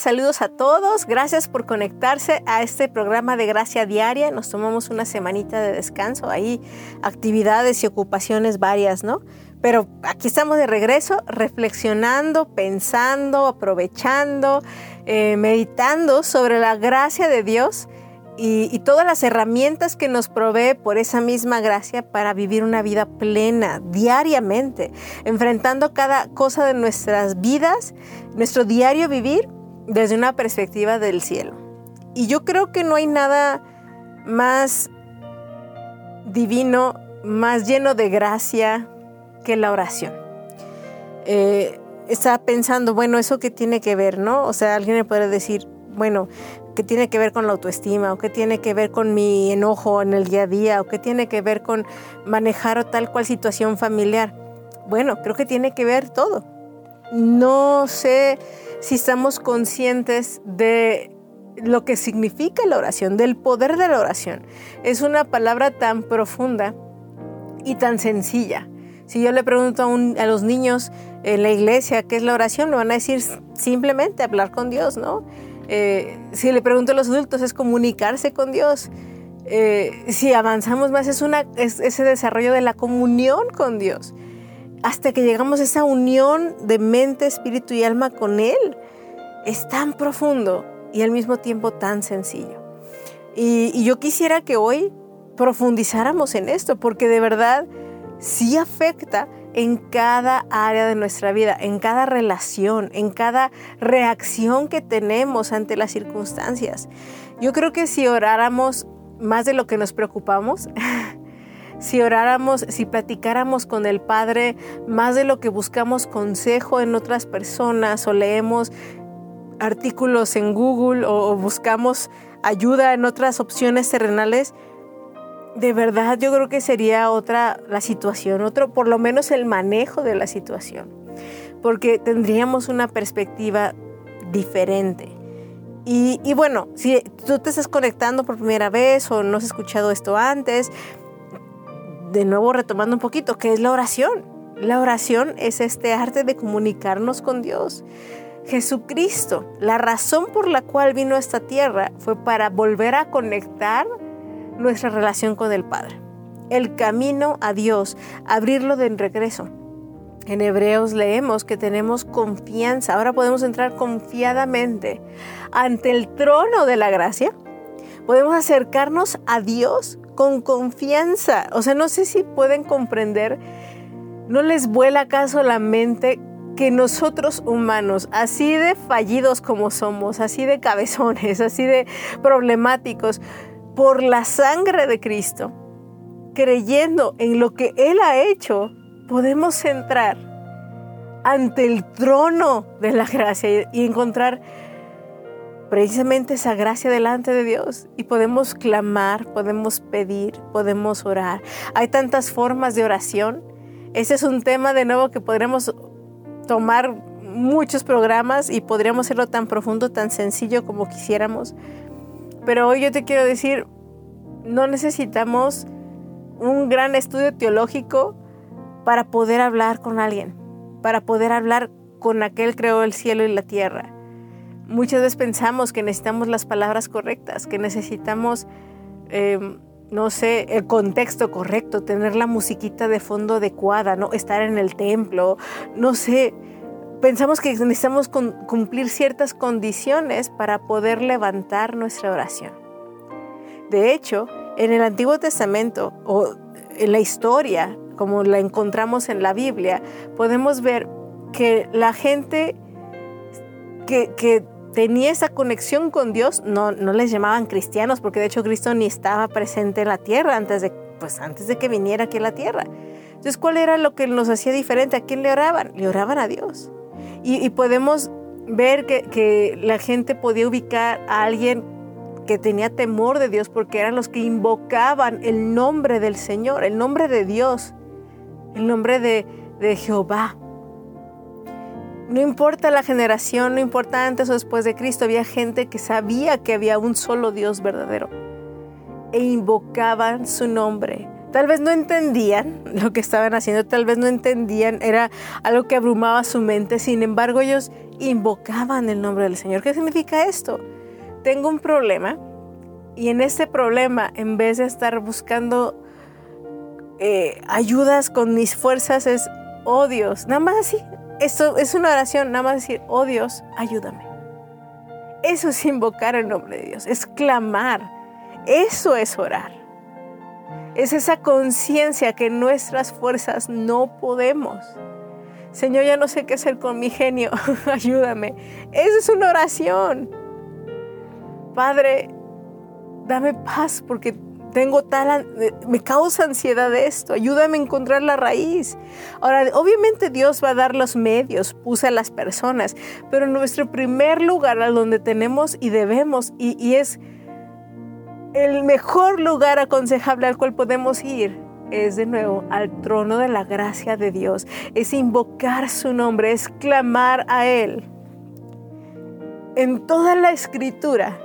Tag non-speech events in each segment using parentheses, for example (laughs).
Saludos a todos. Gracias por conectarse a este programa de Gracia Diaria. Nos tomamos una semanita de descanso, ahí actividades y ocupaciones varias, ¿no? Pero aquí estamos de regreso, reflexionando, pensando, aprovechando, eh, meditando sobre la gracia de Dios y, todas las herramientas que nos provee por esa misma gracia para vivir una vida plena diariamente, enfrentando cada cosa de nuestras vidas, nuestro diario vivir desde una perspectiva del cielo. Y yo creo que no hay nada más divino, más lleno de gracia que la oración. Eh, estaba pensando, bueno, ¿eso qué tiene que ver, no? O sea, alguien me puede decir, bueno, ¿qué tiene que ver con la autoestima? ¿O qué tiene que ver con mi enojo en el día a día? ¿O qué tiene que ver con manejar tal cual situación familiar? Bueno, creo que tiene que ver todo. No sé si estamos conscientes de lo que significa la oración, del poder de la oración. Es una palabra tan profunda y tan sencilla. Si yo le pregunto a, a, los niños en la iglesia qué es la oración, me van a decir simplemente hablar con Dios, ¿no? Eh, si le pregunto a los adultos, es comunicarse con Dios. Eh, si avanzamos más, es, ese desarrollo de la comunión con Dios. Hasta que llegamos a esa unión de mente, espíritu y alma con Él. Es tan profundo y al mismo tiempo tan sencillo. Y, y yo quisiera que hoy profundizáramos en esto, porque de verdad sí afecta en cada área de nuestra vida, en cada relación, en cada reacción que tenemos ante las circunstancias. Yo creo que si oráramos más de lo que nos preocupamos, (laughs) si oráramos, si platicáramos con el Padre más de lo que buscamos consejo en otras personas o leemos artículos en Google o, buscamos ayuda en otras opciones terrenales, de verdad yo creo que sería otra la situación, otro por lo menos el manejo de la situación, porque tendríamos una perspectiva diferente. Y, y, bueno, si tú te estás conectando por primera vez o no has escuchado esto antes, de nuevo retomando un poquito, ¿qué es la oración? La oración es este arte de comunicarnos con Dios. Jesucristo, la razón por la cual vino a esta tierra fue para volver a conectar nuestra relación con el Padre. El camino a Dios, abrirlo de regreso. En Hebreos leemos que tenemos confianza. Ahora podemos entrar confiadamente ante el trono de la gracia. Podemos acercarnos a Dios con confianza. O sea, no sé si pueden comprender. ¿No les vuela acaso la mente que nosotros humanos, así de fallidos como somos, así de cabezones, (laughs) así de problemáticos, por la sangre de Cristo, creyendo en lo que Él ha hecho, podemos entrar ante el trono de la gracia y encontrar precisamente esa gracia delante de Dios y podemos clamar, podemos pedir, podemos orar. Hay tantas formas de oración. Ese es un tema de nuevo que podremos tomar muchos programas y podríamos hacerlo tan profundo, tan sencillo como quisiéramos. Pero hoy yo te quiero decir, no necesitamos un gran estudio teológico para poder hablar con alguien, para poder hablar con aquel que creó el cielo y la tierra. Muchas veces pensamos que necesitamos las palabras correctas, que necesitamos, em, no sé, el contexto correcto, tener la musiquita de fondo adecuada, ¿no? estar en el templo, no sé. Pensamos que necesitamos cumplir ciertas condiciones para poder levantar nuestra oración. De hecho, en el Antiguo Testamento o en la historia, como la encontramos en la Biblia, podemos ver que la gente que, tenía esa conexión con Dios no, no les llamaban cristianos, porque de hecho Cristo ni estaba presente en la tierra antes de, pues, antes de que viniera aquí a la tierra. Entonces, ¿cuál era lo que nos hacía diferente? ¿A quién le oraban? Le oraban a Dios. Y, podemos ver que, que, la gente podía ubicar a alguien que tenía temor de Dios porque eran los que invocaban el nombre del Señor, el nombre de Dios, el nombre de, de Jehová. No importa la generación, no importa antes o después de Cristo, había gente que sabía que había un solo Dios verdadero e invocaban su nombre, Tal vez no entendían lo que estaban haciendo, tal vez no entendían, era algo que abrumaba su mente, sin embargo ellos invocaban el nombre del Señor. ¿Qué significa esto? Tengo un problema y en ese problema, en vez de estar buscando eh, ayudas con mis fuerzas, es, oh Dios, nada más así, esto es una oración, nada más decir, oh Dios, ayúdame. Eso es invocar el nombre de Dios, es clamar, eso es orar. Es esa conciencia que nuestras fuerzas no podemos. Señor, ya no sé qué hacer con mi genio, (laughs) ayúdame. Eso es una oración. Padre, dame paz porque tengo tal, me causa ansiedad esto, ayúdame a encontrar la raíz. Ahora, obviamente Dios va a dar los medios, usa las personas, pero nuestro primer lugar a donde tenemos y debemos, y, y es el mejor lugar aconsejable al cual podemos ir es de nuevo al trono de la gracia de Dios, es invocar su nombre, es clamar a Él. En toda la escritura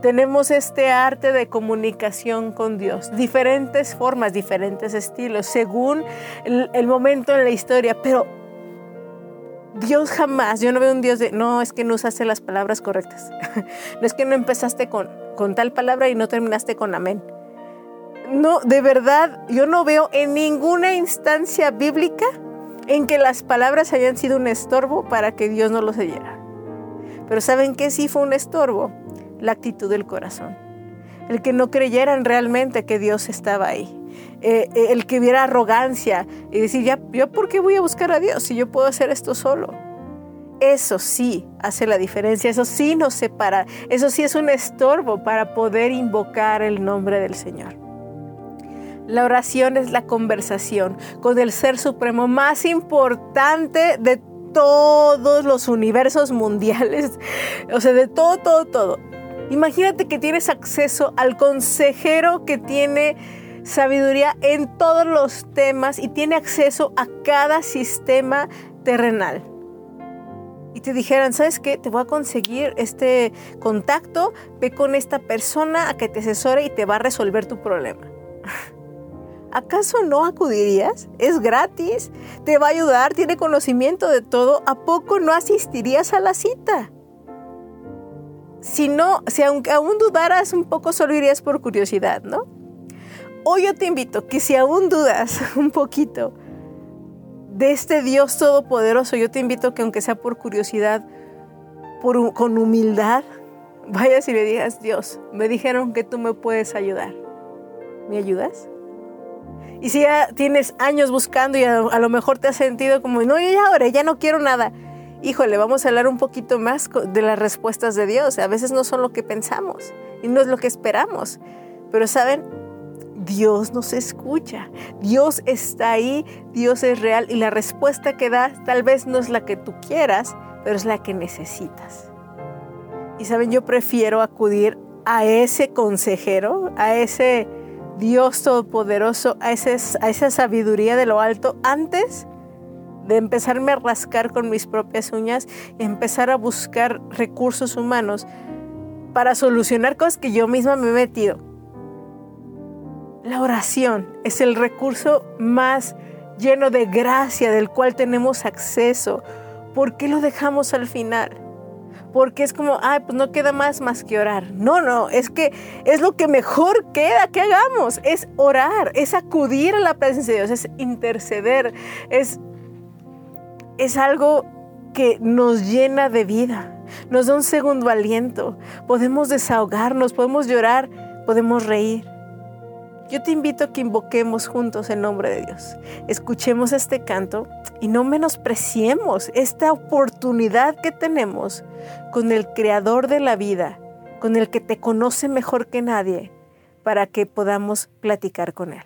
tenemos este arte de comunicación con Dios, diferentes formas, diferentes estilos, según el, momento en la historia, pero Dios jamás, yo no veo un Dios de, no, es que no usaste las palabras correctas. (laughs) no es que no empezaste con, con tal palabra y no terminaste con amén. No, de verdad, yo no veo en ninguna instancia bíblica en que las palabras hayan sido un estorbo para que Dios no los oyera. Pero ¿saben qué sí fue un estorbo? La actitud del corazón. El que no creyeran realmente que Dios estaba ahí. Eh, eh, el que hubiera arrogancia y decir, ya, ¿yo por qué voy a buscar a Dios si yo puedo hacer esto solo? Eso sí hace la diferencia, eso sí nos separa, eso sí es un estorbo para poder invocar el nombre del Señor. La oración es la conversación con el Ser Supremo más importante de todos los universos mundiales, (laughs) o sea, de todo, todo, todo. Imagínate que tienes acceso al consejero que tiene sabiduría en todos los temas y tiene acceso a cada sistema terrenal. Y te dijeran, ¿sabes qué? Te voy a conseguir este contacto, ve con esta persona a que te asesore y te va a resolver tu problema. (laughs) ¿Acaso no acudirías? Es gratis, te va a ayudar, tiene conocimiento de todo. ¿A poco no asistirías a la cita? Si no, si aunque aún dudaras un poco, solo irías por curiosidad, ¿no? Hoy yo te invito que si aún dudas (laughs) un poquito de este Dios todopoderoso, yo te invito que aunque sea por curiosidad, con humildad, (laughs) vayas y le digas, Dios, me dijeron que tú me puedes ayudar. ¿Me ayudas? Y si ya tienes años buscando y a, lo mejor te has sentido como, no, yo ya oré, ya no quiero nada. Híjole, vamos a hablar un poquito más de las respuestas de Dios. A veces no son lo que pensamos y no es lo que esperamos. Pero saben, Dios nos escucha, Dios está ahí, Dios es real y la respuesta que da tal vez no es la que tú quieras, pero es la que necesitas. Y saben, yo prefiero acudir a ese consejero, a ese Dios todopoderoso, a, a esa sabiduría de lo alto antes de empezarme a rascar con mis propias uñas y empezar a buscar recursos humanos para solucionar cosas que yo misma me he metido. La oración es el recurso más lleno de gracia del cual tenemos acceso. ¿Por qué lo dejamos al final? Porque es como, ay, pues no queda más más que orar. No, no, es que es lo que mejor queda que hagamos, es orar, es acudir a la presencia de Dios, es interceder, es, es algo que nos llena de vida, nos da un segundo aliento, podemos desahogarnos, podemos llorar, podemos reír. Yo te invito a que invoquemos juntos el nombre de Dios. Escuchemos este canto y no menospreciemos esta oportunidad que tenemos con el Creador de la vida, con el que te conoce mejor que nadie, para que podamos platicar con Él.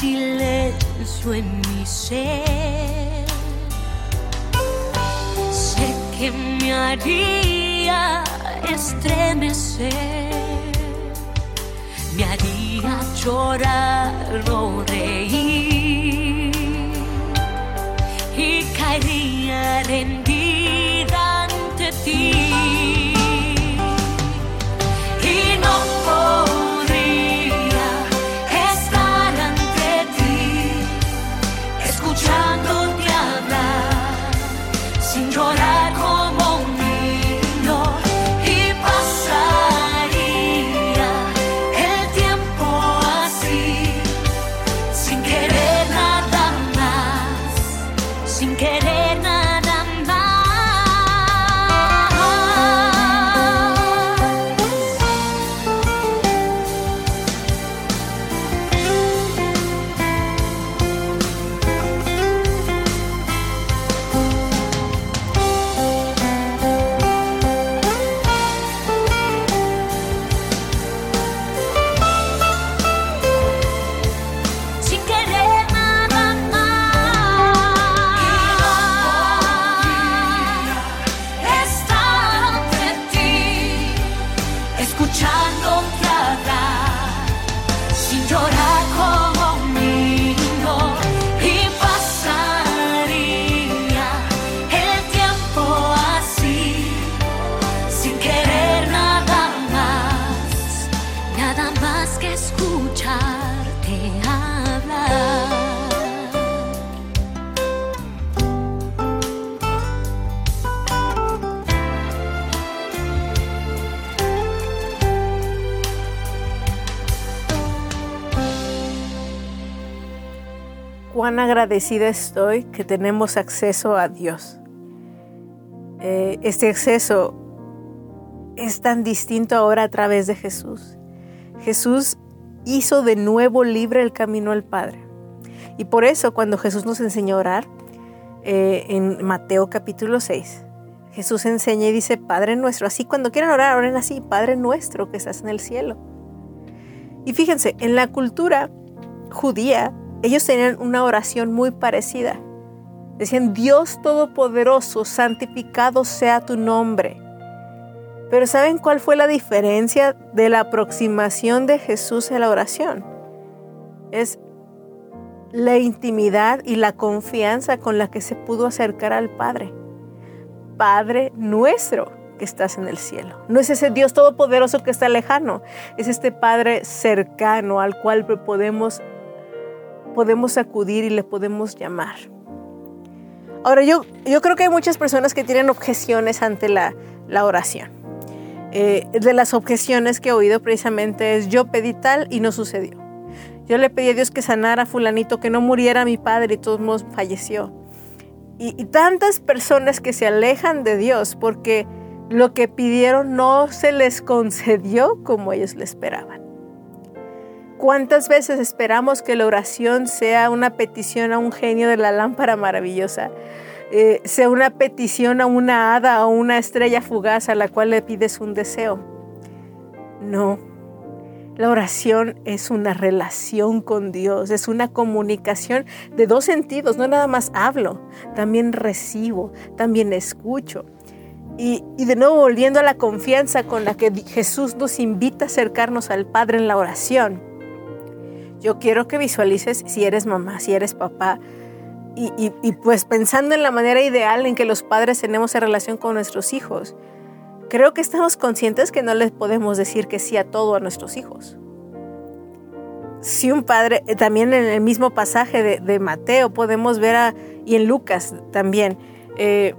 Silencio en mi ser. Sé que me haría estremecer, me haría llorar o reír y caería rendida Cuán agradecida estoy que tenemos acceso a Dios. Eh, este acceso es tan distinto ahora a través de Jesús. Jesús hizo de nuevo libre el camino al Padre. Y por eso cuando Jesús nos enseñó a orar, eh, en Mateo capítulo 6, Jesús enseña y dice, Padre nuestro, así cuando quieran orar, oren así, Padre nuestro que estás en el cielo. Y fíjense, en la cultura judía, ellos tenían una oración muy parecida. Decían, Dios Todopoderoso, santificado sea tu nombre. Pero ¿saben cuál fue la diferencia de la aproximación de Jesús a la oración? Es la intimidad y la confianza con la que se pudo acercar al Padre. Padre nuestro que estás en el cielo. No es ese Dios todopoderoso que está lejano, es este Padre cercano al cual podemos, podemos acudir y le podemos llamar. Ahora, yo, yo creo que hay muchas personas que tienen objeciones ante la, la oración. Eh, de las objeciones que he oído precisamente es yo pedí tal y no sucedió. Yo le pedí a Dios que sanara a fulanito, que no muriera mi padre y todos modos falleció. Y, y tantas personas que se alejan de Dios porque lo que pidieron no se les concedió como ellos le esperaban. ¿Cuántas veces esperamos que la oración sea una petición a un genio de la lámpara maravillosa? Eh, sea una petición a una hada o una estrella fugaz a la cual le pides un deseo. No. La oración es una relación con Dios, es una comunicación de dos sentidos, no nada más hablo, también recibo, también escucho. Y, de nuevo volviendo a la confianza con la que Jesús nos invita a acercarnos al Padre en la oración. Yo quiero que visualices si eres mamá, si eres papá, y, pues pensando en la manera ideal en que los padres tenemos en relación con nuestros hijos, creo que estamos conscientes que no les podemos decir que sí a todo a nuestros hijos. Si un padre, eh, también en el mismo pasaje de, Mateo podemos ver a, y en Lucas también, eh,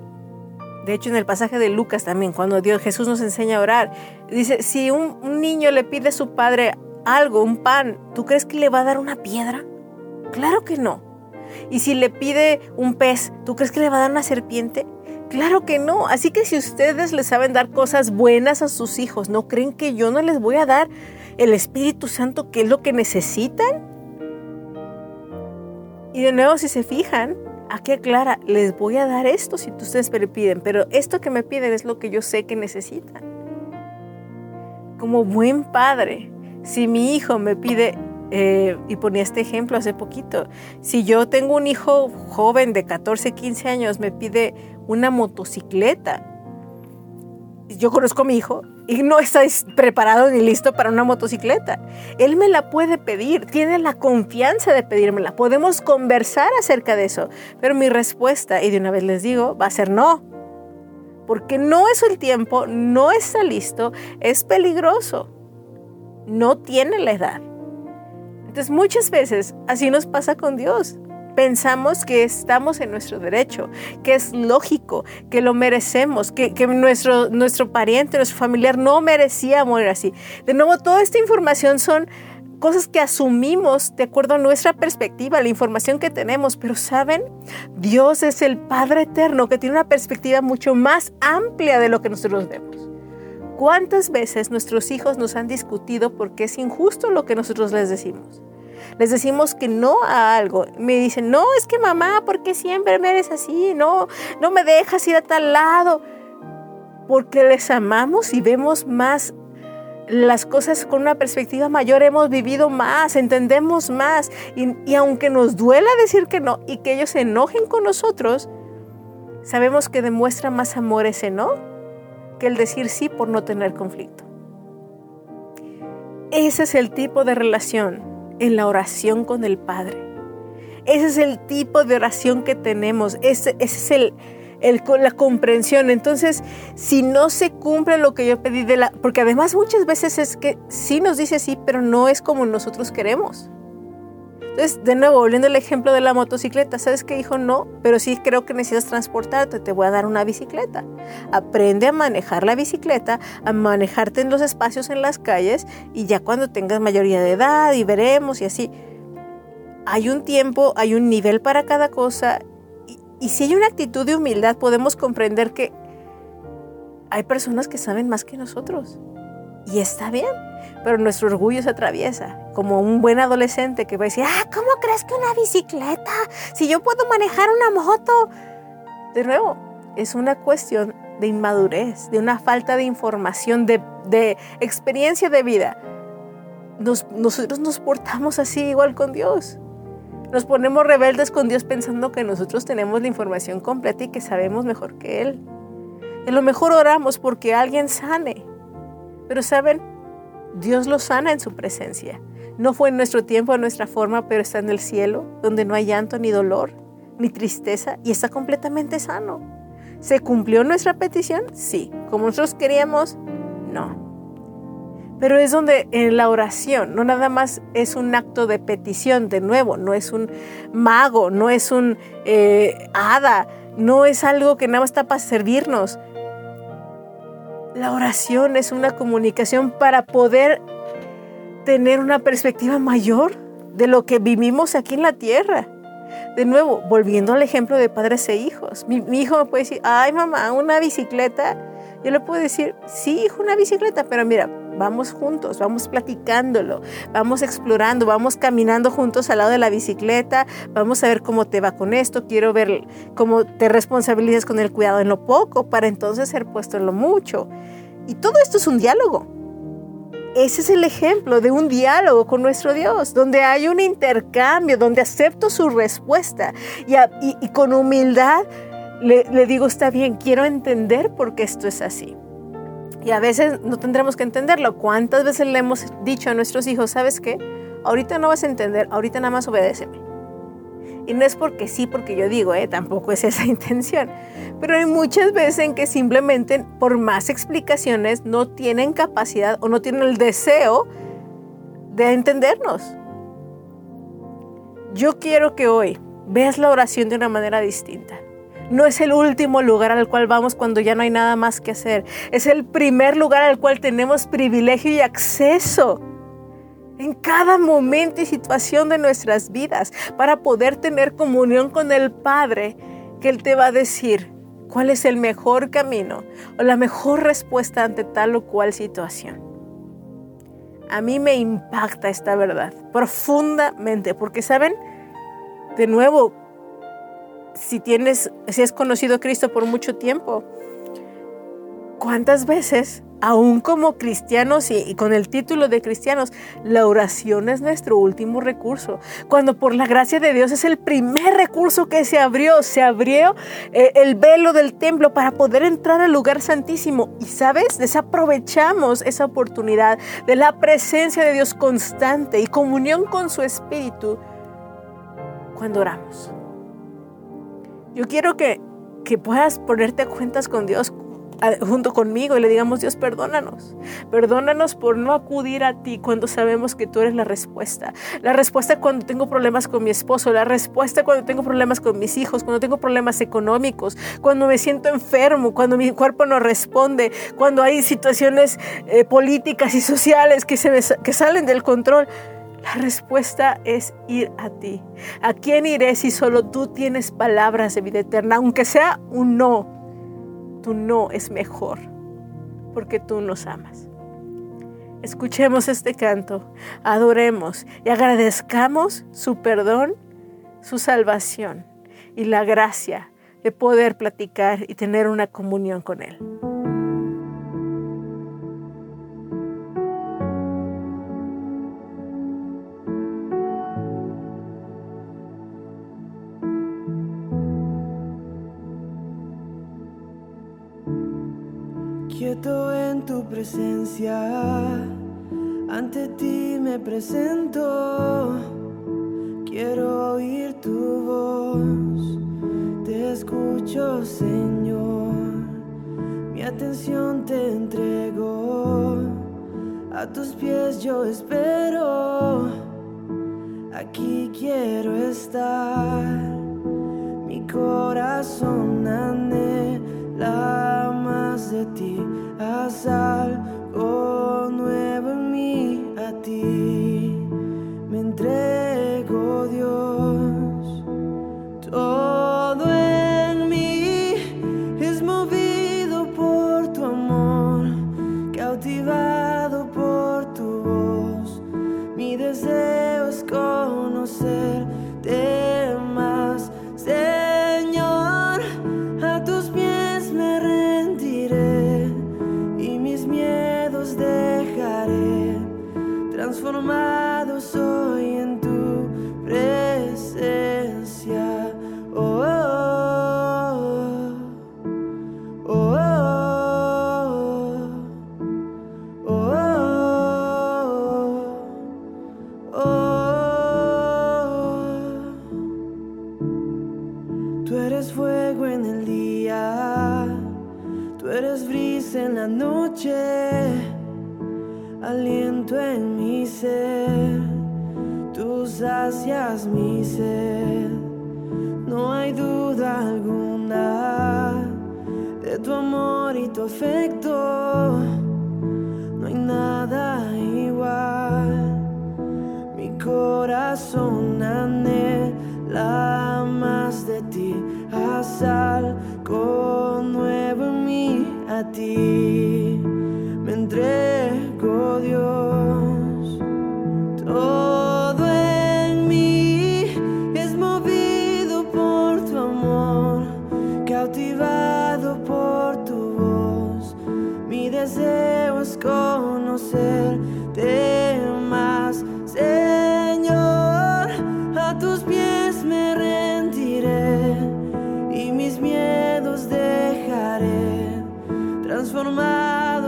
de hecho en el pasaje de Lucas también, cuando Dios Jesús nos enseña a orar, dice, si un, un niño le pide a su padre algo, un pan, ¿tú crees que le va a dar una piedra? Claro que no. Y si le pide un pez, ¿tú crees que le va a dar una serpiente? Claro que no. Así que si ustedes les saben dar cosas buenas a sus hijos, ¿no creen que yo no les voy a dar el Espíritu Santo que es lo que necesitan? Y de nuevo, si se fijan, aquí aclara, les voy a dar esto si ustedes me piden, pero esto que me piden es lo que yo sé que necesitan. Como buen padre, si mi hijo me pide eh, y ponía este ejemplo hace poquito. Si yo tengo un hijo joven de 14, 15 años, me pide una motocicleta. Yo conozco a mi hijo y no está preparado ni listo para una motocicleta. Él me la puede pedir, tiene la confianza de pedírmela. Podemos conversar acerca de eso. Pero mi respuesta, y de una vez les digo, va a ser no. Porque no es el tiempo, no está listo, es peligroso. No tiene la edad. Entonces muchas veces así nos pasa con Dios. Pensamos que estamos en nuestro derecho, que es lógico, que lo merecemos, que, nuestro, nuestro pariente, nuestro familiar no merecía morir así. De nuevo, toda esta información son cosas que asumimos de acuerdo a nuestra perspectiva, la información que tenemos, pero saben, Dios es el Padre Eterno que tiene una perspectiva mucho más amplia de lo que nosotros vemos. ¿Cuántas veces nuestros hijos nos han discutido porque es injusto lo que nosotros les decimos? Les decimos que no a algo. Me dicen, no, es que mamá, ¿por qué siempre me eres así? No, no me dejas ir a tal lado. Porque les amamos y vemos más las cosas con una perspectiva mayor, hemos vivido más, entendemos más. Y, y aunque nos duela decir que no y que ellos se enojen con nosotros, sabemos que demuestra más amor ese no el decir sí por no tener conflicto. Ese es el tipo de relación en la oración con el Padre. Ese es el tipo de oración que tenemos. Ese, es el, el, la comprensión. Entonces, si no se cumple lo que yo pedí de la... Porque además muchas veces es que sí nos dice sí, pero no es como nosotros queremos. Entonces, de nuevo, volviendo al ejemplo de la motocicleta, ¿sabes qué dijo? No, pero sí creo que necesitas transportarte, te voy a dar una bicicleta. Aprende a manejar la bicicleta, a manejarte en los espacios en las calles y ya cuando tengas mayoría de edad y veremos y así. Hay un tiempo, hay un nivel para cada cosa y, y si hay una actitud de humildad podemos comprender que hay personas que saben más que nosotros y está bien pero nuestro orgullo se atraviesa, como un buen adolescente que va a decir, ah, ¿cómo crees que una bicicleta? Si yo puedo manejar una moto. De nuevo, es una cuestión de inmadurez, de una falta de información, de, experiencia de vida. nosotros nos portamos así igual con Dios. Nos ponemos rebeldes con Dios pensando que nosotros tenemos la información completa y que sabemos mejor que Él. En lo mejor oramos porque alguien sane. Pero saben, Dios lo sana en su presencia. No fue en nuestro tiempo, en nuestra forma, pero está en el cielo, donde no hay llanto ni dolor, ni tristeza, y está completamente sano. ¿Se cumplió nuestra petición? Sí. ¿Como nosotros queríamos? No. Pero es donde en la oración, no nada más es un acto de petición, de nuevo, no es un mago, no es un eh, hada, no es algo que nada más está para servirnos, la oración es una comunicación para poder tener una perspectiva mayor de lo que vivimos aquí en la tierra. De nuevo, volviendo al ejemplo de padres e hijos. Mi, hijo me puede decir, ay mamá, una bicicleta. Yo le puedo decir, sí, hijo, una bicicleta, pero mira, vamos juntos, vamos platicándolo, vamos explorando, vamos caminando juntos al lado de la bicicleta, vamos a ver cómo te va con esto, quiero ver cómo te responsabilizas con el cuidado en lo poco para entonces ser puesto en lo mucho. Y todo esto es un diálogo. Ese es el ejemplo de un diálogo con nuestro Dios, donde hay un intercambio, donde acepto su respuesta y, con humildad le, le digo, está bien, quiero entender por qué esto es así. Y a veces no tendremos que entenderlo. ¿Cuántas veces le hemos dicho a nuestros hijos, sabes qué? Ahorita no vas a entender, ahorita nada más obedéceme. Y no es porque sí, porque yo digo, ¿eh? tampoco es esa (laughs) intención. Pero hay muchas veces en que simplemente por más explicaciones no tienen capacidad o no tienen el deseo de entendernos. Yo quiero que hoy veas la oración de una manera distinta. No es el último lugar al cual vamos cuando ya no hay nada más que hacer. Es el primer lugar al cual tenemos privilegio y acceso en cada momento y situación de nuestras vidas para poder tener comunión con el Padre que Él te va a decir cuál es el mejor camino o la mejor respuesta ante tal o cual situación. A mí me impacta esta verdad profundamente porque, ¿saben? De nuevo, si tienes, si has conocido a Cristo por mucho tiempo, ¿cuántas veces aún como cristianos y, con el título de cristianos, la oración es nuestro último recurso. Cuando por la gracia de Dios es el primer recurso que se abrió, se abrió eh, el velo del templo para poder entrar al lugar santísimo. Y sabes, desaprovechamos esa oportunidad de la presencia de Dios constante y comunión con su Espíritu cuando oramos. Yo quiero que, que puedas ponerte a cuentas con Dios junto conmigo y le digamos, Dios, perdónanos. Perdónanos por no acudir a ti cuando sabemos que tú eres la respuesta. La respuesta cuando tengo problemas con mi esposo, la respuesta cuando tengo problemas con mis hijos, cuando tengo problemas económicos, cuando me siento enfermo, cuando mi cuerpo no responde, cuando hay situaciones eh, políticas y sociales que, se que salen del control. La respuesta es ir a ti. ¿A quién iré si solo tú tienes palabras de vida eterna? Aunque sea un no, tu no es mejor, porque tú nos amas. Escuchemos este canto, adoremos y agradezcamos su perdón, su salvación y la gracia de poder platicar y tener una comunión con Él. Ante ti me presento. Quiero oír tu voz, te escucho, Señor. Mi atención te entrego, a tus pies yo espero. Aquí quiero estar, mi corazón anhela más de ti haz algo nuevo en mí a ti. Me entrego, soy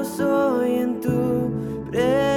soy en tu presencia.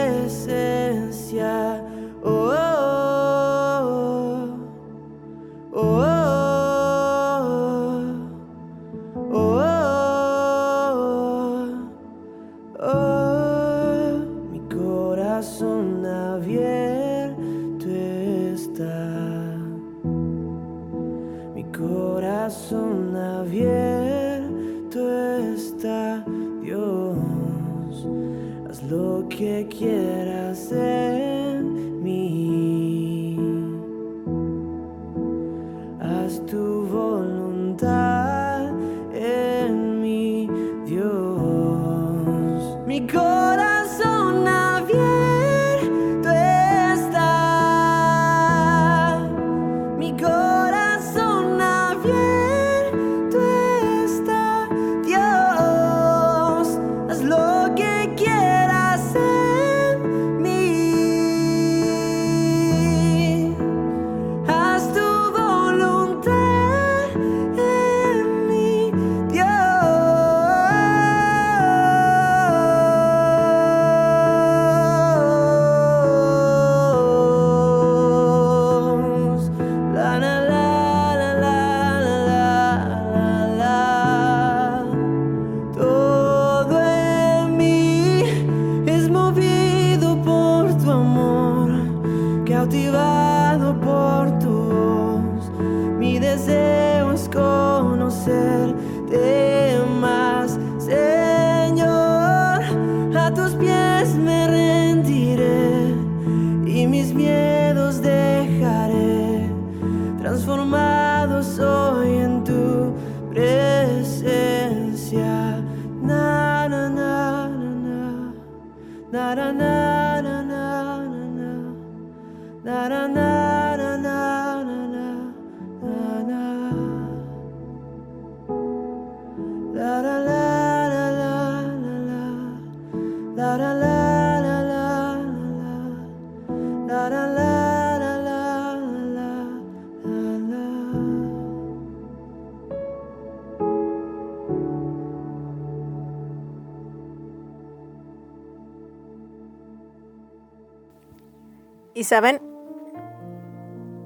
Saben,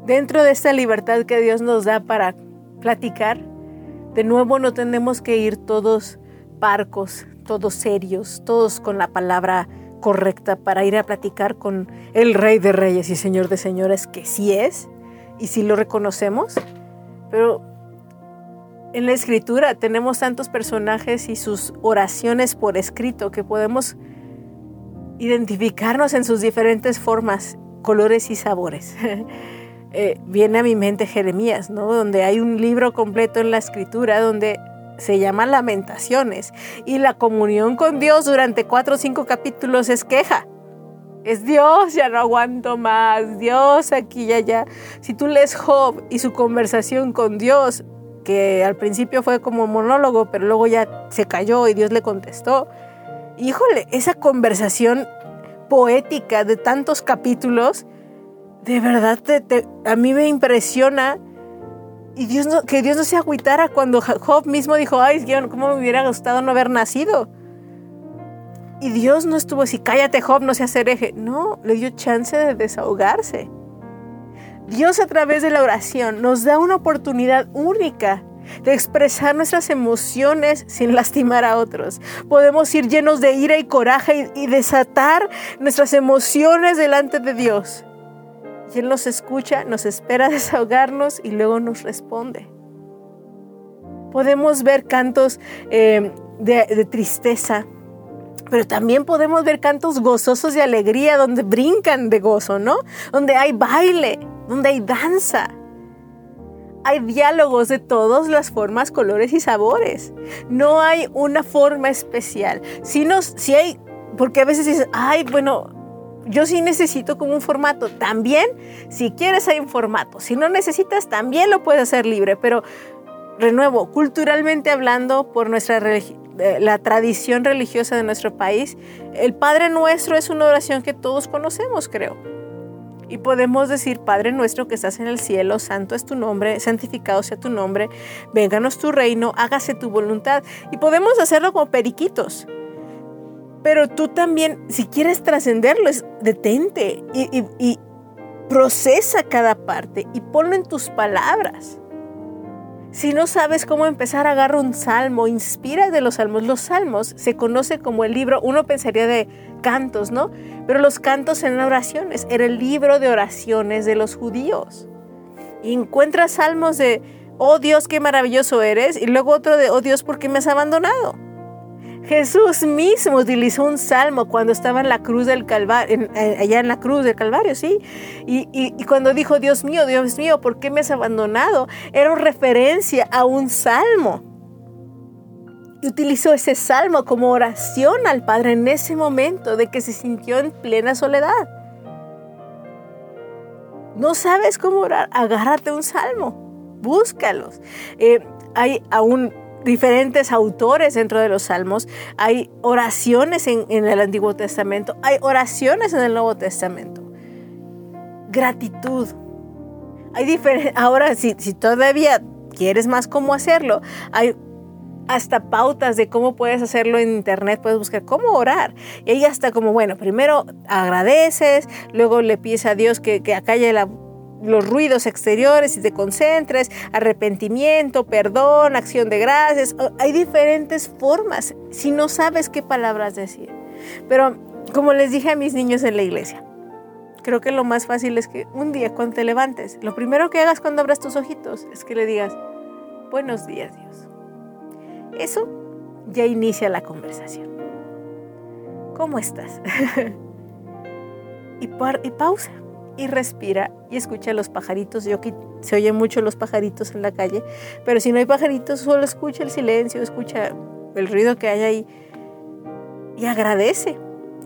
dentro de esta libertad que Dios nos da para platicar, de nuevo no tenemos que ir todos parcos, todos serios, todos con la palabra correcta para ir a platicar con el Rey de Reyes y Señor de Señores, que sí es, y sí lo reconocemos, pero en la escritura tenemos tantos personajes y sus oraciones por escrito que podemos identificarnos en sus diferentes formas, colores y sabores. (laughs) Eh, viene a mi mente Jeremías, ¿no? Donde hay un libro completo en la escritura donde se llama Lamentaciones y la comunión con Dios durante cuatro o cinco capítulos es queja. Es Dios, ya no aguanto más, Dios aquí y allá. Si tú lees Job y su conversación con Dios, que al principio fue como monólogo, pero luego ya se cayó y Dios le contestó. Híjole, esa conversación poética de tantos capítulos, de verdad te- a mí me impresiona. Y Dios no- que Dios no se agüitara cuando Job mismo dijo, ay, cómo me hubiera gustado no haber nacido. Y Dios no estuvo así, cállate Job, no seas hereje. No, le dio chance de desahogarse. Dios a través de la oración nos da una oportunidad única de expresar nuestras emociones sin lastimar a otros. Podemos ir llenos de ira y coraje y, desatar nuestras emociones delante de Dios. Y Él nos escucha, nos espera (laughs) desahogarnos y luego nos responde. Podemos ver cantos eh, de, de tristeza, pero también podemos ver cantos gozosos de alegría, donde brincan de gozo, ¿no? Donde hay baile, donde hay danza. Hay diálogos de todas las formas, colores y sabores. No hay una forma especial. Si, nos, si hay, porque a veces dices, ay, bueno, yo sí necesito como un formato. También, si quieres, hay un formato. Si no necesitas, también lo puedes hacer libre. Pero, renuevo, culturalmente hablando, por nuestra eh, la tradición religiosa de nuestro país, el Padre Nuestro es una oración que todos conocemos, creo. Y podemos decir, Padre nuestro que estás en el cielo, santo es tu nombre, santificado sea tu nombre, vénganos tu reino, hágase tu voluntad. Y podemos hacerlo como periquitos. Pero tú también, si quieres trascenderlo, detente y, y- y procesa cada parte y ponlo en tus palabras. Si no sabes cómo empezar, agarra un salmo, inspira de los salmos. Los salmos se conoce como el libro, uno pensaría de cantos, ¿no? Pero los cantos eran oraciones, era el libro de oraciones de los judíos. Y encuentras salmos de, oh Dios, qué maravilloso eres, y luego otro de, oh Dios, ¿por qué me has abandonado? Jesús mismo utilizó un salmo cuando estaba en la cruz del Calvario, allá en la cruz del Calvario, sí. Y cuando dijo, Dios mío, Dios mío, ¿por qué me has abandonado? Era una referencia a un salmo. Y utilizó ese salmo como oración al Padre en ese momento de que se sintió en plena soledad. No sabes cómo orar, agárrate un salmo, búscalos. Eh, hay aún diferentes autores dentro de los salmos, hay oraciones en, en el Antiguo Testamento, hay oraciones en el Nuevo Testamento. Gratitud. Hay diferentes, ahora si, si todavía quieres más cómo hacerlo, hay hasta pautas de cómo puedes hacerlo en internet, puedes buscar cómo orar. Y ahí hasta como, bueno, primero agradeces, luego le pides a Dios que, que acalle la- los ruidos exteriores y te concentres, arrepentimiento, perdón, acción de gracias. Hay diferentes formas si no sabes qué palabras decir. Pero como les dije a mis niños en la iglesia, creo que lo más fácil es que un día cuando te levantes, lo primero que hagas cuando abras tus ojitos es que le digas, buenos días Dios. Eso ya inicia la conversación. ¿Cómo estás? (laughs) y, y pausa y respira y escucha los pajaritos. Yo aquí se oyen mucho los pajaritos en la calle, pero si no hay pajaritos, solo escucha el silencio, escucha el ruido que hay ahí y agradece.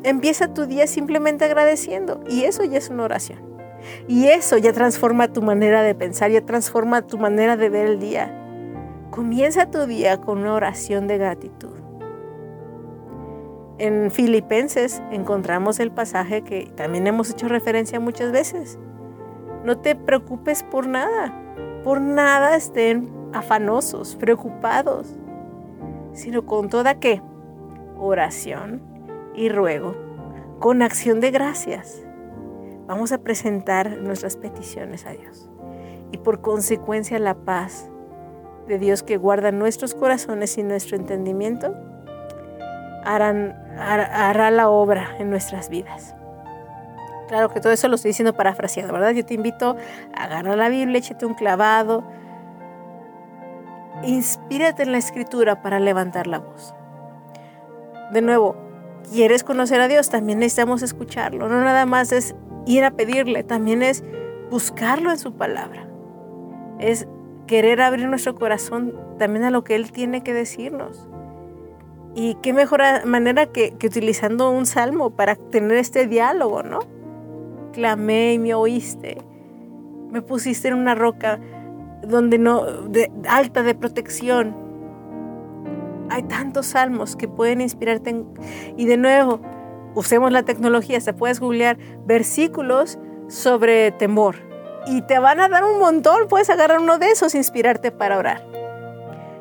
Empieza tu día simplemente agradeciendo y eso ya es una oración. Y eso ya transforma tu manera de pensar, ya transforma tu manera de ver el día. Comienza tu día con una oración de gratitud. En Filipenses encontramos el pasaje que también hemos hecho referencia muchas veces. No te preocupes por nada, por nada estén afanosos, preocupados, sino con toda qué? Oración y ruego, con acción de gracias. Vamos a presentar nuestras peticiones a Dios y por consecuencia la paz de Dios que guarda nuestros corazones y nuestro entendimiento, harán, hará, la obra en nuestras vidas. Claro que todo eso lo estoy diciendo parafraseado, ¿verdad? Yo te invito a agarrar la Biblia, échate un clavado, inspírate en la escritura para levantar la voz. De nuevo, ¿quieres conocer a Dios? También necesitamos escucharlo. No nada más es ir a pedirle, también es buscarlo en su palabra. Es querer abrir nuestro corazón también a lo que Él tiene que decirnos. Y qué mejor manera que, que, utilizando un salmo para tener este diálogo, ¿no? Clamé y me oíste. Me pusiste en una roca donde no, de, alta de protección. Hay tantos salmos que pueden inspirarte. Y de nuevo, usemos la tecnología, se puedes googlear versículos sobre temor y te van a dar un montón. Puedes agarrar uno de esos e inspirarte para orar.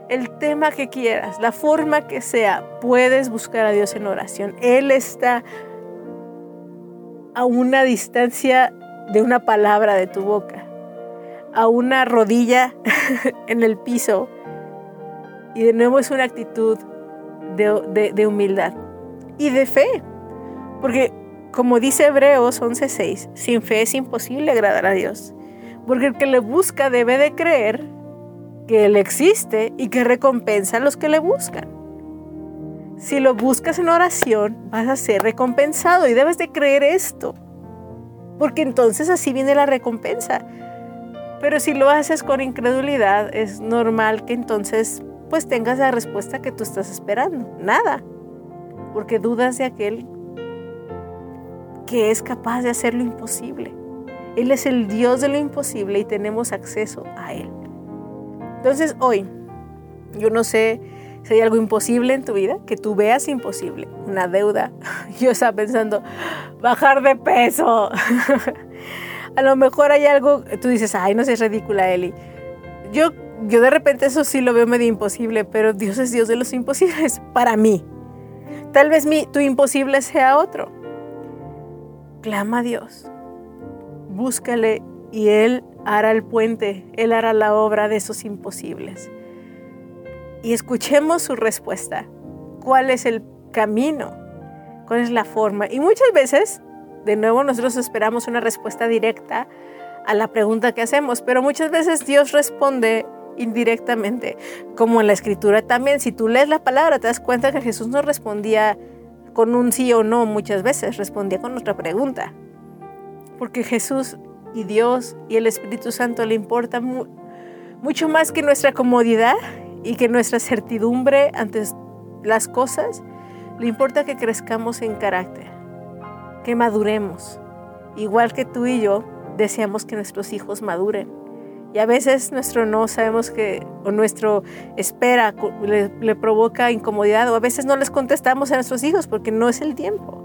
El tema que quieras, la forma que sea, puedes buscar a Dios en oración. Él está a una distancia de una palabra de tu boca, a una rodilla (laughs) en el piso. Y de nuevo es una actitud de, humildad y de fe. Porque como dice Hebreos 11:6, sin fe es imposible agradar a Dios. Porque el que le busca debe de creer que Él existe y que recompensa a los que le buscan. Si lo buscas en oración, vas a ser recompensado y debes de creer esto. Porque entonces así viene la recompensa. Pero si lo haces con incredulidad, es normal que entonces pues tengas la respuesta que tú estás esperando. Nada. Porque dudas de aquel que es capaz de hacer lo imposible. Él es el Dios de lo imposible y tenemos acceso a Él. Entonces hoy, yo no sé si hay algo imposible en tu vida, que tú veas imposible, una deuda. (laughs) Yo estaba pensando, bajar de peso. (laughs) a lo mejor hay algo, tú dices, ay, no seas ridícula, Eli. Yo, yo de repente eso sí lo veo medio imposible, pero Dios es Dios de los imposibles (laughs) para mí. Tal vez mi, tu imposible sea otro. Clama a Dios. Búscale y Él hará el puente, Él hará la obra de esos imposibles. Y escuchemos su respuesta. ¿Cuál es el camino? ¿Cuál es la forma? Y muchas veces, de nuevo, nosotros esperamos una respuesta directa a la pregunta que hacemos, pero muchas veces Dios responde indirectamente, como en la escritura también. Si tú lees la palabra, te das cuenta que Jesús no respondía con un sí o no muchas veces, respondía con otra pregunta. Porque Jesús y Dios y el Espíritu Santo le importa mucho más que nuestra comodidad y que nuestra certidumbre ante las cosas. Le importa que crezcamos en carácter, que maduremos. Igual que tú y yo deseamos que nuestros hijos maduren. Y a veces nuestro no sabemos que, o nuestro espera le, provoca incomodidad, o a veces no les contestamos a nuestros hijos porque no es el tiempo.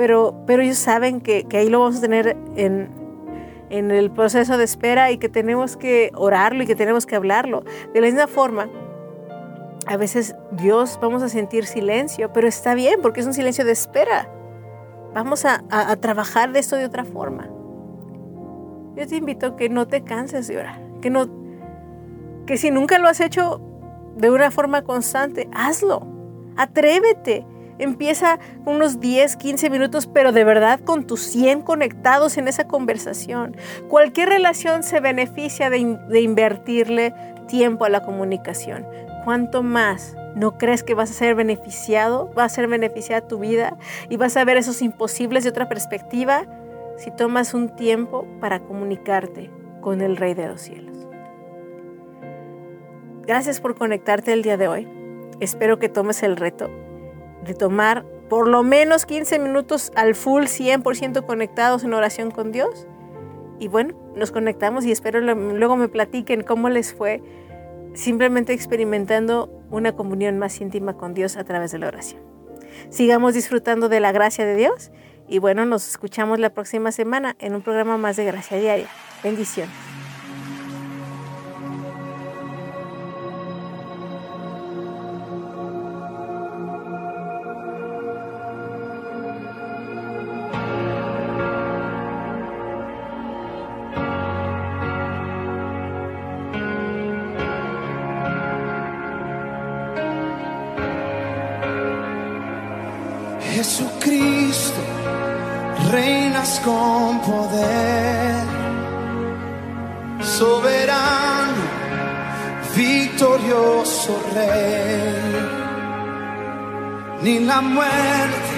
Pero, pero ellos saben que, que ahí lo vamos a tener en, en el proceso de espera y que tenemos que orarlo y que tenemos que hablarlo. De la misma forma, a veces Dios vamos a sentir silencio, pero está bien porque es un silencio de espera. Vamos a, a, trabajar de esto de otra forma. Yo te invito a que no te canses de orar, que, no, que si nunca lo has hecho de una forma constante, hazlo, atrévete. Empieza unos 10, 15 minutos, pero de verdad con tus 100 conectados en esa conversación. Cualquier relación se beneficia de, de invertirle tiempo a la comunicación. ¿Cuánto más no crees que vas a ser beneficiado? ¿Va a ser beneficiada tu vida? ¿Y vas a ver esos imposibles de otra perspectiva? Si tomas un tiempo para comunicarte con el Rey de los cielos. Gracias por conectarte el día de hoy. Espero que tomes el reto de tomar por lo menos 15 minutos al full 100% conectados en oración con Dios. Y bueno, nos conectamos y espero luego me platiquen cómo les fue simplemente experimentando una comunión más íntima con Dios a través de la oración. Sigamos disfrutando de la gracia de Dios y bueno, nos escuchamos la próxima semana en un programa más de Gracia Diaria. Bendiciones. Jesucristo, reinas con poder, soberano, victorioso rey. Ni la muerte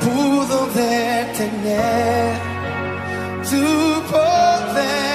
pudo detener tu poder